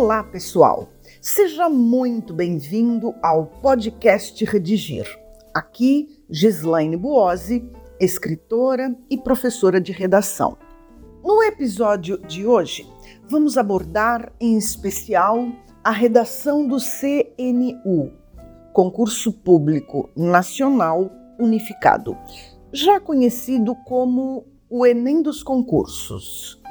Olá, pessoal! Seja muito bem-vindo ao podcast Redigir. Aqui, Gislaine Buozzi, escritora e professora de redação. No episódio de hoje, vamos abordar em especial a redação do CNU, Concurso Público Nacional Unificado, já conhecido como o Enem dos Concursos.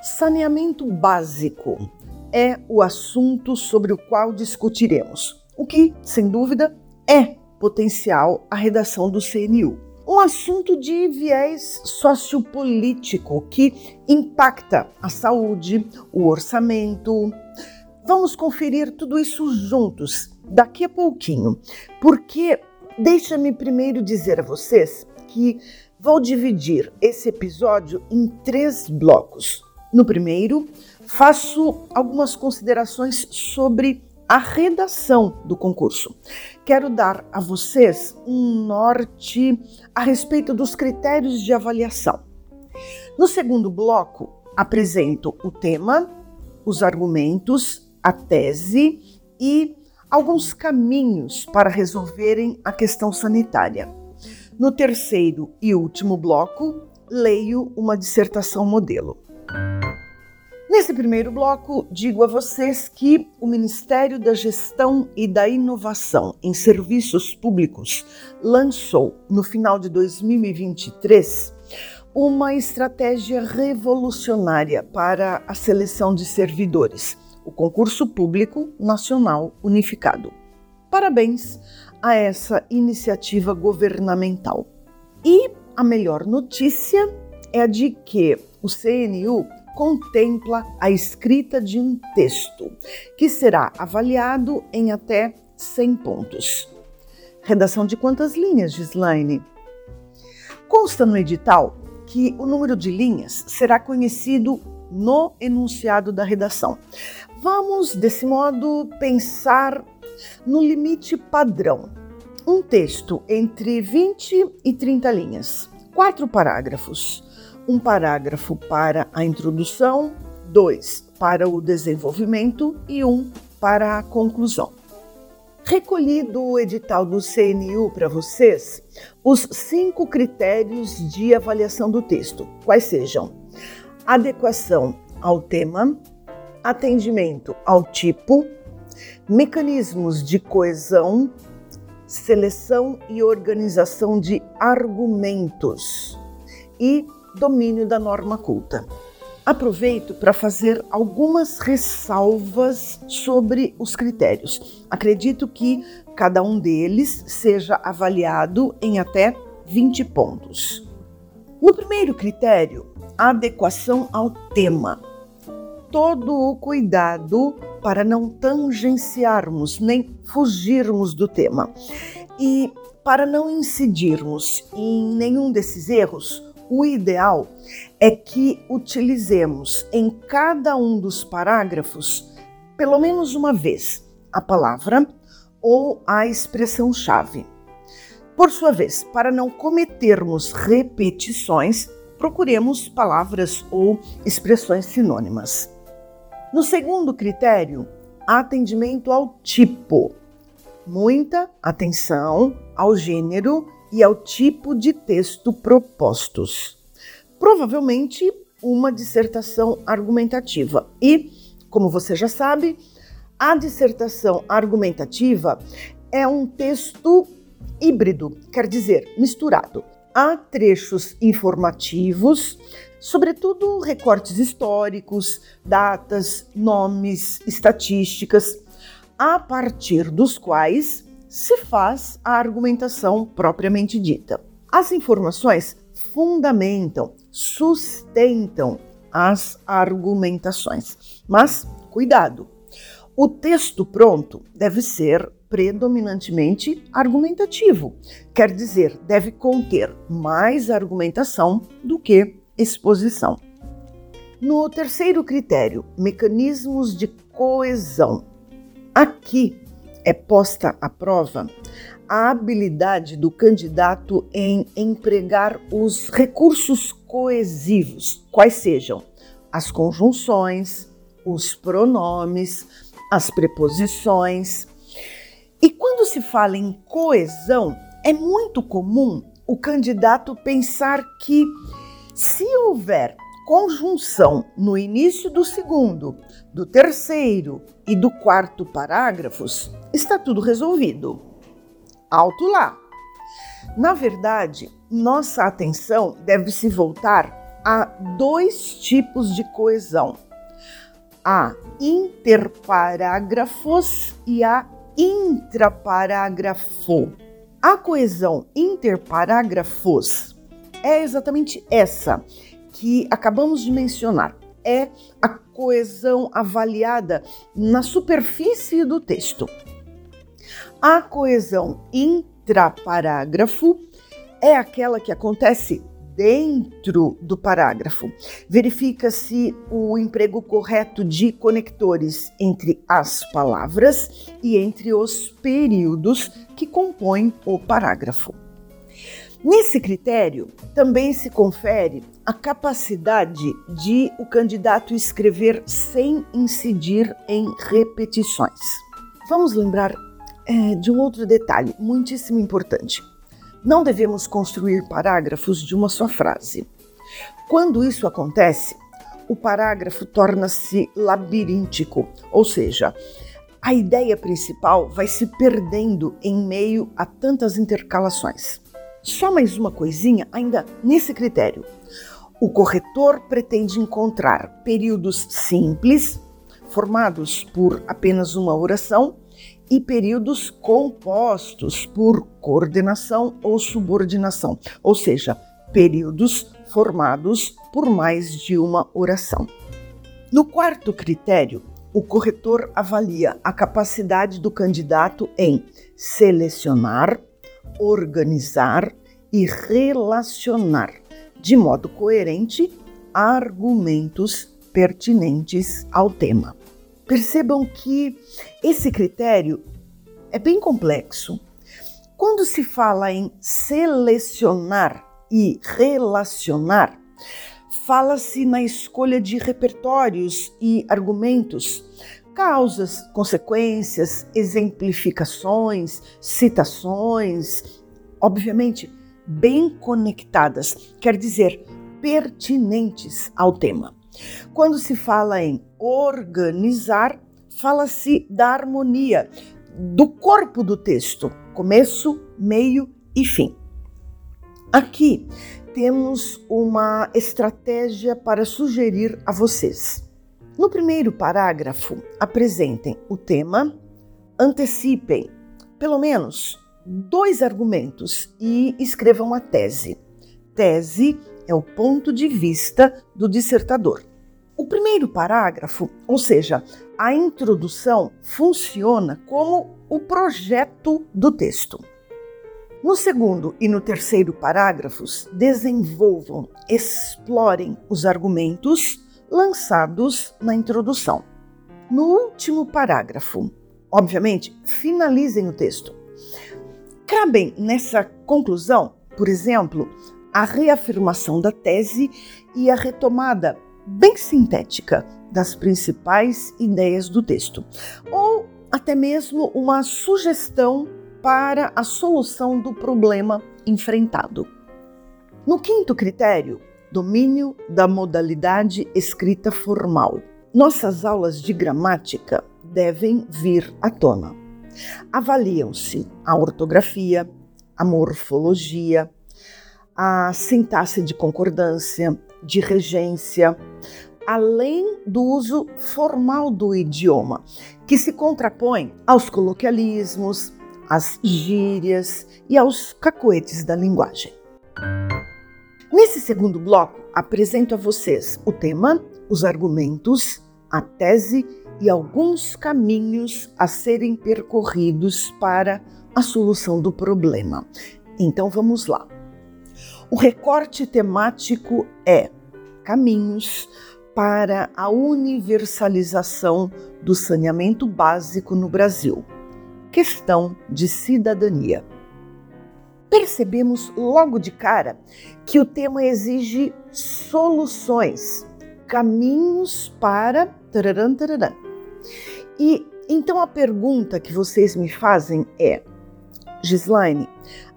Saneamento básico é o assunto sobre o qual discutiremos, o que, sem dúvida, é potencial a redação do CNU. Um assunto de viés sociopolítico que impacta a saúde, o orçamento. Vamos conferir tudo isso juntos daqui a pouquinho, porque deixa-me primeiro dizer a vocês que vou dividir esse episódio em três blocos. No primeiro, faço algumas considerações sobre a redação do concurso. Quero dar a vocês um norte a respeito dos critérios de avaliação. No segundo bloco, apresento o tema, os argumentos, a tese e alguns caminhos para resolverem a questão sanitária. No terceiro e último bloco, leio uma dissertação modelo. Nesse primeiro bloco, digo a vocês que o Ministério da Gestão e da Inovação em Serviços Públicos lançou, no final de 2023, uma estratégia revolucionária para a seleção de servidores, o Concurso Público Nacional Unificado. Parabéns a essa iniciativa governamental. E a melhor notícia é a de que o CNU contempla a escrita de um texto, que será avaliado em até 100 pontos. Redação de quantas linhas, Gislaine? Consta no edital que o número de linhas será conhecido no enunciado da redação. Vamos, desse modo, pensar no limite padrão. Um texto entre 20 e 30 linhas, quatro parágrafos um parágrafo para a introdução, dois para o desenvolvimento e um para a conclusão. Recolhi do edital do CNU para vocês os cinco critérios de avaliação do texto, quais sejam adequação ao tema, atendimento ao tipo, mecanismos de coesão, seleção e organização de argumentos e domínio da norma culta. Aproveito para fazer algumas ressalvas sobre os critérios. Acredito que cada um deles seja avaliado em até 20 pontos. No primeiro critério, adequação ao tema. Todo o cuidado para não tangenciarmos nem fugirmos do tema. E para não incidirmos em nenhum desses erros, o ideal é que utilizemos em cada um dos parágrafos, pelo menos uma vez, a palavra ou a expressão-chave. Por sua vez, para não cometermos repetições, procuremos palavras ou expressões sinônimas. No segundo critério, atendimento ao tipo. Muita atenção ao gênero e ao tipo de texto propostos. Provavelmente uma dissertação argumentativa. E, como você já sabe, a dissertação argumentativa é um texto híbrido, quer dizer, misturado. Há trechos informativos, sobretudo recortes históricos, datas, nomes, estatísticas, a partir dos quais se faz a argumentação propriamente dita. As informações fundamentam, sustentam as argumentações. Mas cuidado! O texto pronto deve ser predominantemente argumentativo, quer dizer, deve conter mais argumentação do que exposição. No terceiro critério, mecanismos de coesão. Aqui é posta à prova a habilidade do candidato em empregar os recursos coesivos, quais sejam as conjunções, os pronomes, as preposições. E quando se fala em coesão, é muito comum o candidato pensar que se houver conjunção no início do segundo, do terceiro e do quarto parágrafos, está tudo resolvido. Alto lá! Na verdade, nossa atenção deve se voltar a dois tipos de coesão: a interparágrafos e a intraparágrafo. A coesão interparágrafos é exatamente essa que acabamos de mencionar. É a coesão avaliada na superfície do texto. A coesão intraparágrafo é aquela que acontece dentro do parágrafo. Verifica-se o emprego correto de conectores entre as palavras e entre os períodos que compõem o parágrafo. Nesse critério, também se confere a capacidade de o candidato escrever sem incidir em repetições. Vamos lembrar é, de um outro detalhe muitíssimo importante. Não devemos construir parágrafos de uma só frase. Quando isso acontece, o parágrafo torna-se labiríntico, ou seja, a ideia principal vai se perdendo em meio a tantas intercalações. Só mais uma coisinha ainda nesse critério. O corretor pretende encontrar períodos simples, formados por apenas uma oração, e períodos compostos por coordenação ou subordinação, ou seja, períodos formados por mais de uma oração. No quarto critério, o corretor avalia a capacidade do candidato em selecionar, organizar e relacionar de modo coerente argumentos pertinentes ao tema. Percebam que esse critério é bem complexo. Quando se fala em selecionar e relacionar, fala-se na escolha de repertórios e argumentos, causas, consequências, exemplificações, citações, obviamente bem conectadas, quer dizer, pertinentes ao tema. Quando se fala em organizar, fala-se da harmonia do corpo do texto, começo, meio e fim. Aqui temos uma estratégia para sugerir a vocês. No primeiro parágrafo, apresentem o tema, antecipem pelo menos dois argumentos e escrevam a tese. Tese é o ponto de vista do dissertador. O primeiro parágrafo, ou seja, a introdução, funciona como o projeto do texto. No segundo e no terceiro parágrafos, desenvolvam, explorem os argumentos lançados na introdução. No último parágrafo, obviamente, finalizem o texto. Cabem nessa conclusão, por exemplo, a reafirmação da tese e a retomada bem sintética das principais ideias do texto, ou até mesmo uma sugestão para a solução do problema enfrentado. No quinto critério, domínio da modalidade escrita formal. Nossas aulas de gramática devem vir à tona. Avaliam-se a ortografia, a morfologia, a sintaxe de concordância, de regência, além do uso formal do idioma, que se contrapõe aos coloquialismos, às gírias e aos cacoetes da linguagem. Nesse segundo bloco, apresento a vocês o tema, os argumentos, a tese e alguns caminhos a serem percorridos para a solução do problema. Então vamos lá. O recorte temático é caminhos para a universalização do saneamento básico no Brasil. Questão de cidadania. Percebemos logo de cara que o tema exige soluções, caminhos para. E então a pergunta que vocês me fazem é: Gislaine,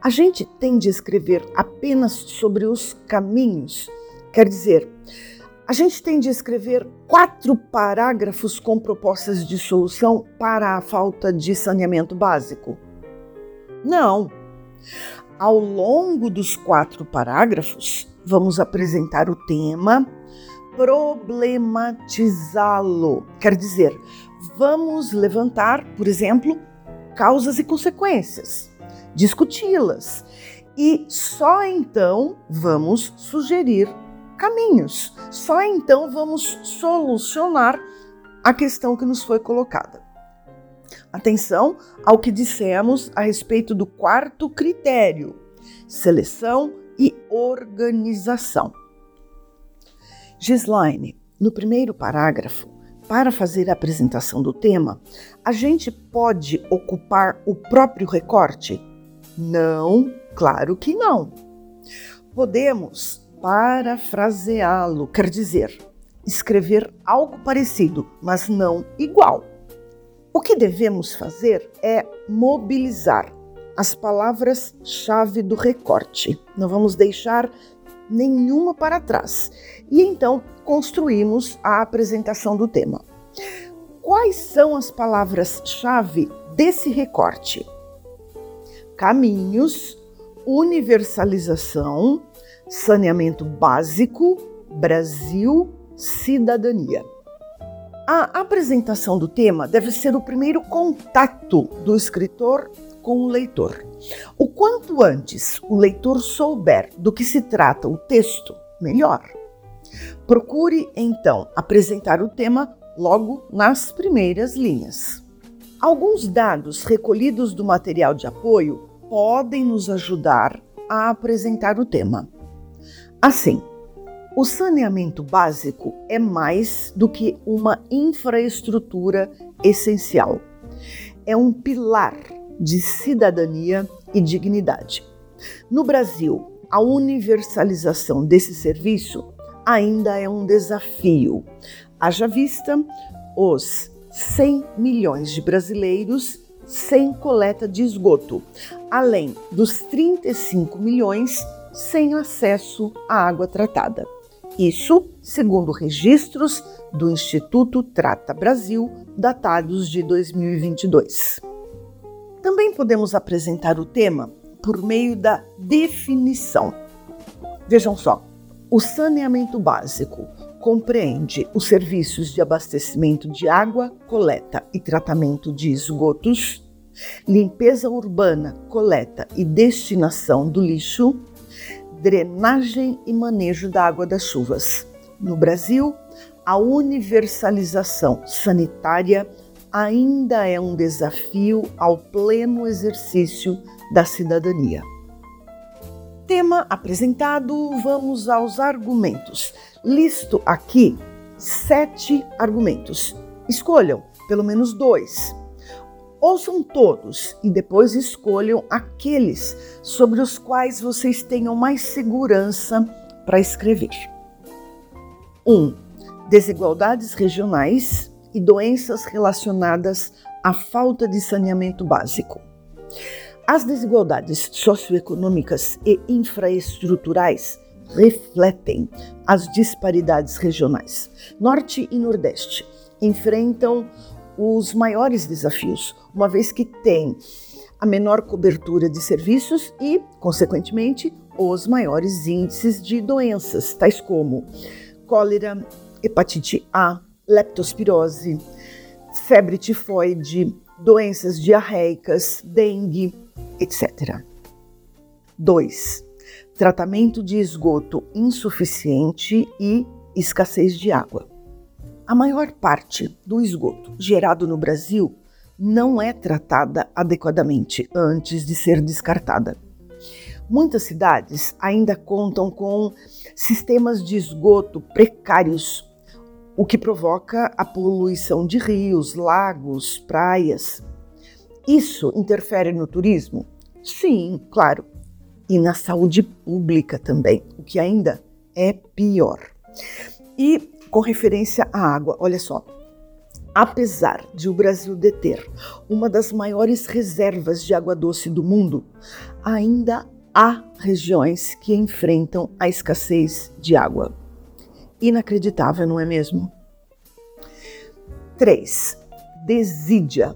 a gente tem de escrever apenas sobre os caminhos? Quer dizer, a gente tem de escrever quatro parágrafos com propostas de solução para a falta de saneamento básico? Não. Ao longo dos quatro parágrafos, vamos apresentar o tema, problematizá-lo. Quer dizer, vamos levantar, por exemplo, causas e consequências, discuti-las e só então vamos sugerir caminhos. Só então vamos solucionar a questão que nos foi colocada. Atenção ao que dissemos a respeito do quarto critério: seleção e organização. Gislaine, no primeiro parágrafo, para fazer a apresentação do tema, a gente pode ocupar o próprio recorte? Não, claro que não. Podemos parafraseá-lo, quer dizer, escrever algo parecido, mas não igual. O que devemos fazer é mobilizar as palavras-chave do recorte. Não vamos deixar nenhuma para trás. E então construímos a apresentação do tema. Quais são as palavras-chave desse recorte? Caminhos, universalização, Saneamento Básico, Brasil, Cidadania. A apresentação do tema deve ser o primeiro contato do escritor com o leitor. O quanto antes o leitor souber do que se trata o texto, melhor. Procure, então, apresentar o tema logo nas primeiras linhas. Alguns dados recolhidos do material de apoio podem nos ajudar a apresentar o tema. Assim, o saneamento básico é mais do que uma infraestrutura essencial. É um pilar de cidadania e dignidade. No Brasil, a universalização desse serviço ainda é um desafio. Haja vista os 100 milhões de brasileiros sem coleta de esgoto, além dos 35 milhões sem acesso à água tratada. Isso segundo registros do Instituto Trata Brasil, datados de 2022. Também podemos apresentar o tema por meio da definição. Vejam só, o saneamento básico compreende os serviços de abastecimento de água, coleta e tratamento de esgotos, limpeza urbana, coleta e destinação do lixo, drenagem e manejo da água das chuvas. No Brasil, a universalização sanitária ainda é um desafio ao pleno exercício da cidadania. Tema apresentado, vamos aos argumentos. Listo aqui sete argumentos. Escolham pelo menos dois Ouçam todos e depois escolham aqueles sobre os quais vocês tenham mais segurança para escrever. 1. Um, desigualdades regionais e doenças relacionadas à falta de saneamento básico. As desigualdades socioeconômicas e infraestruturais refletem as disparidades regionais. Norte e Nordeste enfrentam os maiores desafios, uma vez que tem a menor cobertura de serviços e, consequentemente, os maiores índices de doenças, tais como cólera, hepatite A, leptospirose, febre tifoide, doenças diarreicas, dengue, etc. 2. Tratamento de esgoto insuficiente e escassez de água. A maior parte do esgoto gerado no Brasil não é tratada adequadamente antes de ser descartada. Muitas cidades ainda contam com sistemas de esgoto precários, o que provoca a poluição de rios, lagos, praias. Isso interfere no turismo? Sim, claro. E na saúde pública também, o que ainda é pior. E com referência à água. Olha só. Apesar de o Brasil deter uma das maiores reservas de água doce do mundo, ainda há regiões que enfrentam a escassez de água. Inacreditável, não é mesmo? 3. Desídia,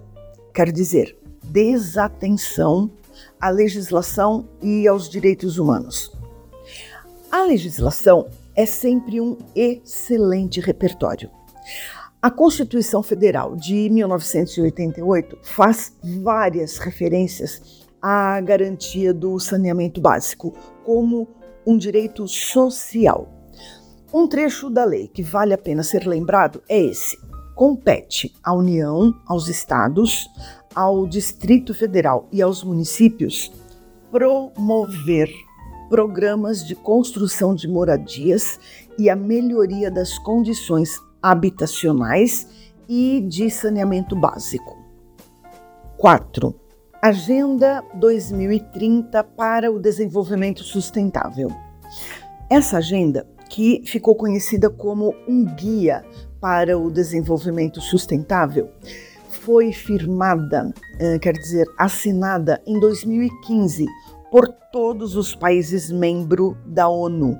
quer dizer, desatenção à legislação e aos direitos humanos. A legislação é sempre um excelente repertório. A Constituição Federal de 1988 faz várias referências à garantia do saneamento básico como um direito social. Um trecho da lei que vale a pena ser lembrado é esse: compete à União, aos estados, ao Distrito Federal e aos municípios promover programas de construção de moradias e a melhoria das condições habitacionais e de saneamento básico. 4. Agenda 2030 para o Desenvolvimento Sustentável. Essa agenda, que ficou conhecida como um guia para o desenvolvimento sustentável, foi firmada, eh, quer dizer, assinada em 2015 por todos os países membros da ONU.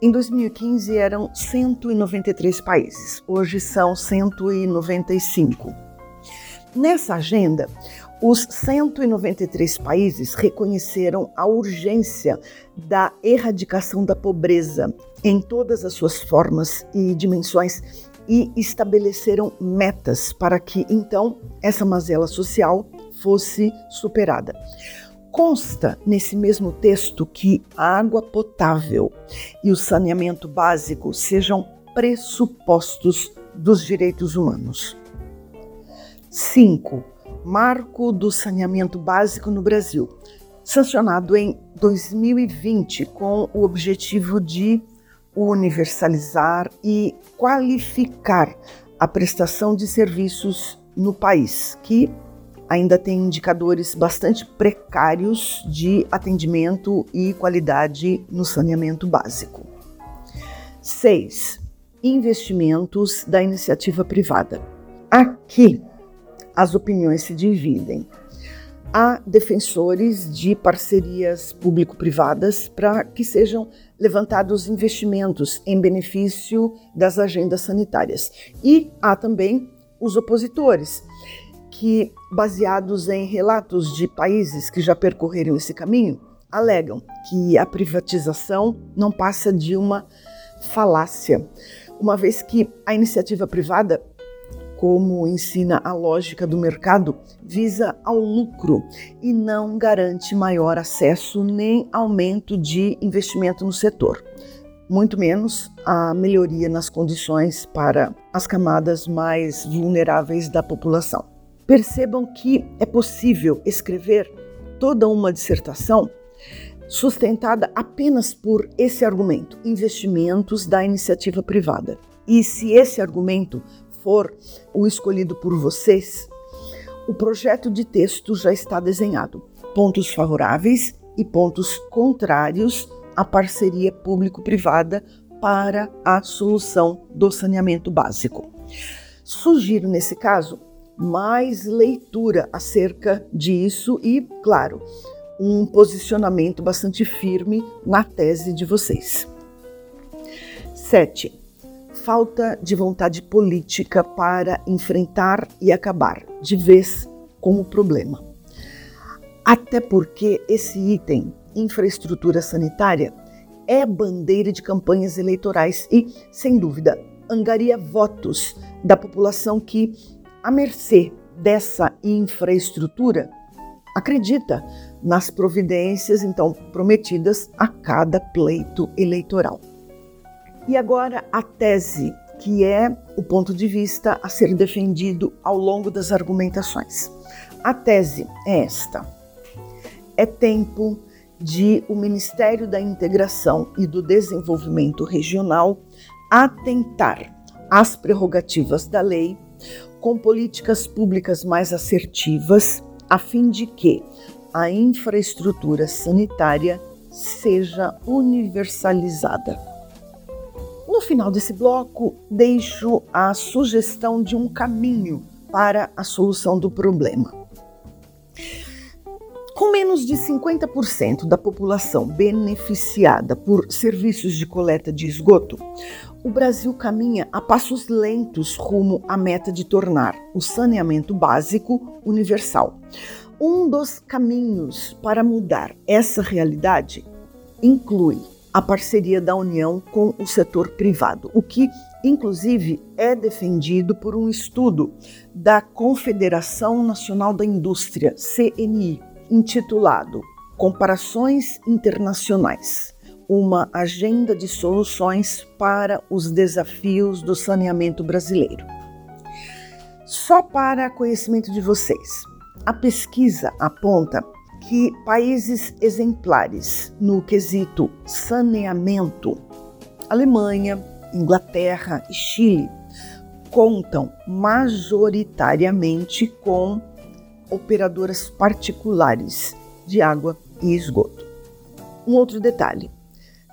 Em 2015 eram 193 países, hoje são 195. Nessa agenda, os 193 países reconheceram a urgência da erradicação da pobreza em todas as suas formas e dimensões e estabeleceram metas para que então essa mazela social fosse superada. Consta nesse mesmo texto que a água potável e o saneamento básico sejam pressupostos dos direitos humanos. 5. Marco do Saneamento Básico no Brasil, sancionado em 2020 com o objetivo de universalizar e qualificar a prestação de serviços no país, que ainda tem indicadores bastante precários de atendimento e qualidade no saneamento básico. 6. Investimentos da iniciativa privada. Aqui as opiniões se dividem há defensores de parcerias público-privadas para que sejam levantados investimentos em benefício das agendas sanitárias. E há também os opositores, que, baseados em relatos de países que já percorreram esse caminho, alegam que a privatização não passa de uma falácia, uma vez que a iniciativa privada como ensina a lógica do mercado, visa ao lucro e não garante maior acesso nem aumento de investimento no setor, muito menos a melhoria nas condições para as camadas mais vulneráveis da população. Percebam que é possível escrever toda uma dissertação sustentada apenas por esse argumento: investimentos da iniciativa privada. E se esse argumento for o escolhido por vocês, o projeto de texto já está desenhado. Pontos favoráveis e pontos contrários à parceria público-privada para a solução do saneamento básico. Sugiro, nesse caso, mais leitura acerca disso e, claro, um posicionamento bastante firme na tese de vocês. 7 falta de vontade política para enfrentar e acabar de vez com o problema. Até porque esse item, infraestrutura sanitária, é bandeira de campanhas eleitorais e, sem dúvida, angaria votos da população que, à mercê dessa infraestrutura, acredita nas providências então prometidas a cada pleito eleitoral. E agora a tese, que é o ponto de vista a ser defendido ao longo das argumentações. A tese é esta: é tempo de o Ministério da Integração e do Desenvolvimento Regional atentar às prerrogativas da lei com políticas públicas mais assertivas, a fim de que a infraestrutura sanitária seja universalizada. No final desse bloco, deixo a sugestão de um caminho para a solução do problema. Com menos de 50% da população beneficiada por serviços de coleta de esgoto, o Brasil caminha a passos lentos rumo à meta de tornar o saneamento básico universal. Um dos caminhos para mudar essa realidade inclui a parceria da União com o setor privado, o que, inclusive, é defendido por um estudo da Confederação Nacional da Indústria, CNI, intitulado Comparações Internacionais uma agenda de soluções para os desafios do saneamento brasileiro. Só para conhecimento de vocês, a pesquisa aponta que países exemplares no quesito saneamento, Alemanha, Inglaterra e Chile, contam majoritariamente com operadoras particulares de água e esgoto. Um outro detalhe: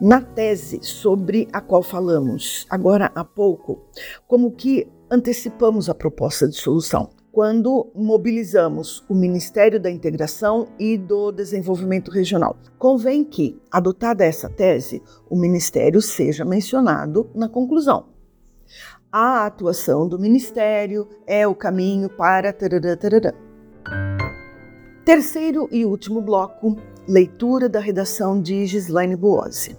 na tese sobre a qual falamos agora há pouco, como que antecipamos a proposta de solução quando mobilizamos o Ministério da Integração e do Desenvolvimento Regional. Convém que, adotada essa tese, o Ministério seja mencionado na conclusão. A atuação do Ministério é o caminho para. Tarará, tarará. Terceiro e último bloco, leitura da redação de Gislaine Buozzi.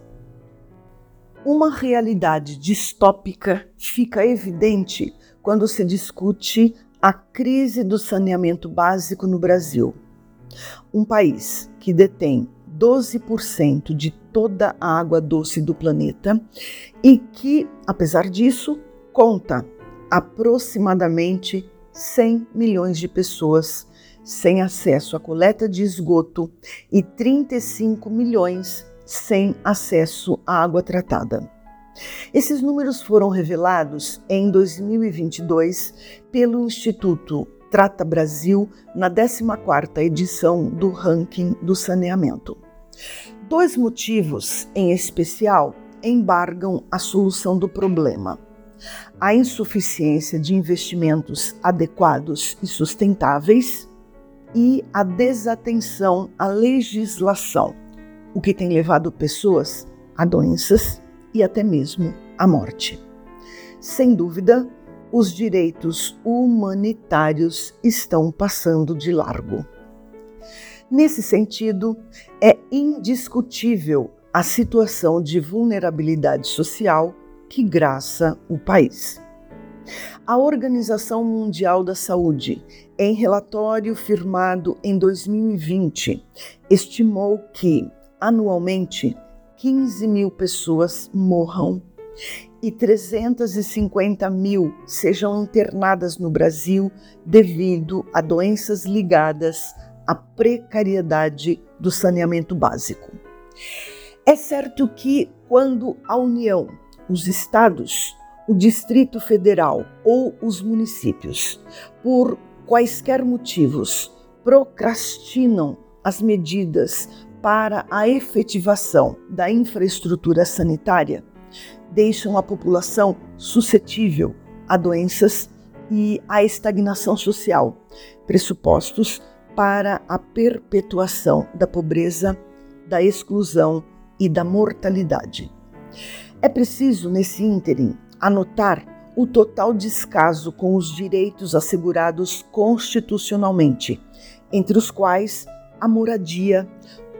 Uma realidade distópica fica evidente quando se discute a crise do saneamento básico no Brasil. Um país que detém 12% de toda a água doce do planeta e que, apesar disso, conta aproximadamente 100 milhões de pessoas sem acesso à coleta de esgoto e 35 milhões sem acesso à água tratada. Esses números foram revelados em 2022 pelo Instituto Trata Brasil na 14ª edição do ranking do saneamento. Dois motivos, em especial, embargam a solução do problema: a insuficiência de investimentos adequados e sustentáveis e a desatenção à legislação o que tem levado pessoas a doenças e até mesmo à morte. Sem dúvida, os direitos humanitários estão passando de largo. Nesse sentido, é indiscutível a situação de vulnerabilidade social que graça o país. A Organização Mundial da Saúde, em relatório firmado em 2020, estimou que anualmente 15 mil pessoas morram e 350 mil sejam internadas no Brasil devido a doenças ligadas à precariedade do saneamento básico. É certo que quando a União, os estados, o Distrito Federal ou os municípios, por quaisquer motivos, procrastinam as medidas para a efetivação da infraestrutura sanitária deixam a população suscetível a doenças e à estagnação social, pressupostos para a perpetuação da pobreza, da exclusão e da mortalidade. É preciso, nesse ínterim, anotar o total descaso com os direitos assegurados constitucionalmente, entre os quais a moradia,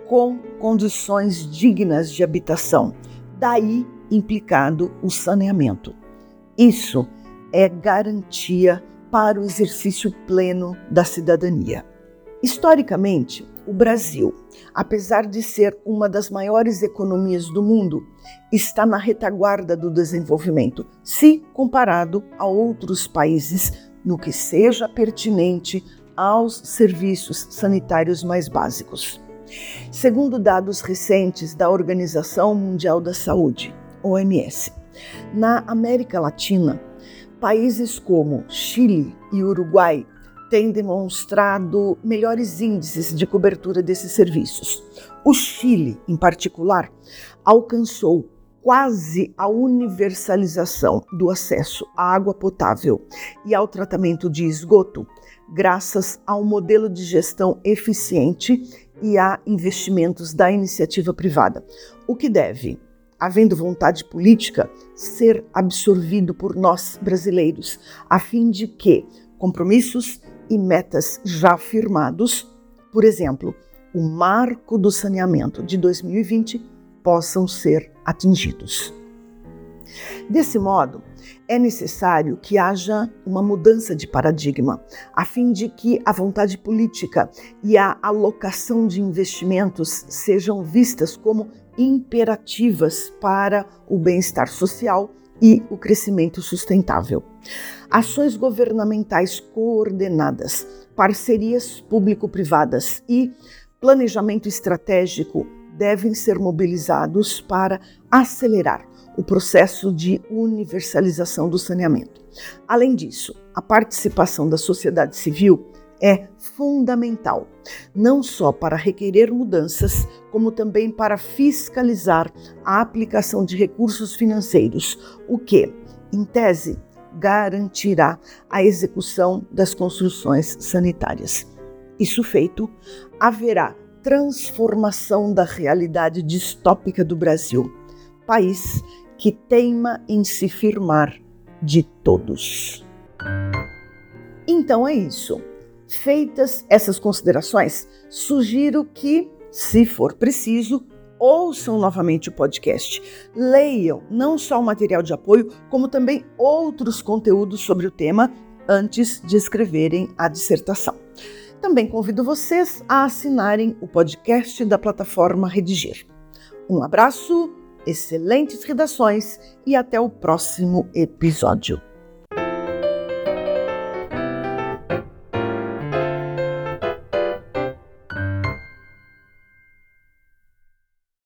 com condições dignas de habitação. Daí implicado o saneamento. Isso é garantia para o exercício pleno da cidadania. Historicamente, o Brasil, apesar de ser uma das maiores economias do mundo, está na retaguarda do desenvolvimento, se comparado a outros países no que seja pertinente aos serviços sanitários mais básicos. Segundo dados recentes da Organização Mundial da Saúde, OMS, na América Latina, países como Chile e Uruguai têm demonstrado melhores índices de cobertura desses serviços. O Chile, em particular, alcançou quase a universalização do acesso à água potável e ao tratamento de esgoto, graças a um modelo de gestão eficiente e a investimentos da iniciativa privada, o que deve, havendo vontade política, ser absorvido por nós brasileiros, a fim de que compromissos e metas já firmados, por exemplo, o marco do saneamento de 2020, possam ser atingidos. Desse modo, é necessário que haja uma mudança de paradigma, a fim de que a vontade política e a alocação de investimentos sejam vistas como imperativas para o bem-estar social e o crescimento sustentável. Ações governamentais coordenadas, parcerias público-privadas e planejamento estratégico devem ser mobilizados para acelerar o processo de universalização do saneamento. Além disso, a participação da sociedade civil é fundamental, não só para requerer mudanças, como também para fiscalizar a aplicação de recursos financeiros, o que, em tese, garantirá a execução das construções sanitárias. Isso feito, haverá transformação da realidade distópica do Brasil, país que teima em se firmar de todos. Então é isso. Feitas essas considerações, sugiro que, se for preciso, ouçam novamente o podcast. Leiam não só o material de apoio, como também outros conteúdos sobre o tema antes de escreverem a dissertação. Também convido vocês a assinarem o podcast da plataforma Redigir. Um abraço excelentes redações e até o próximo episódio.